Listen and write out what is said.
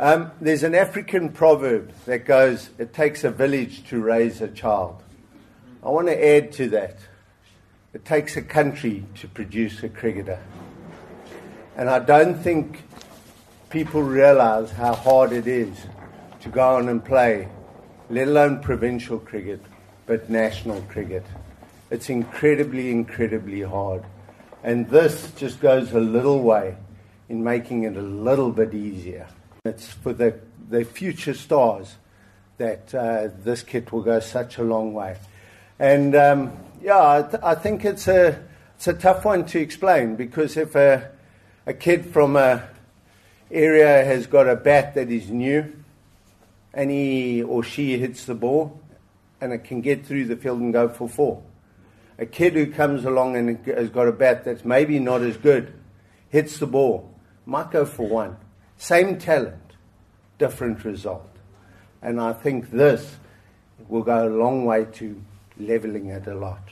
Um, there's an African proverb that goes, It takes a village to raise a child. I want to add to that. It takes a country to produce a cricketer. And I don't think people realize how hard it is to go on and play, let alone provincial cricket, but national cricket. It's incredibly, incredibly hard. And this just goes a little way in making it a little bit easier. It's for the, the future stars that uh, this kit will go such a long way. And um, yeah, I, th- I, think it's a, it's a tough one to explain because if a, a kid from a area has got a bat that is new and he or she hits the ball and it can get through the field and go for four. A kid who comes along and has got a bat that's maybe not as good hits the ball, might go for one. Same talent, different result. And I think this will go a long way to leveling it a lot.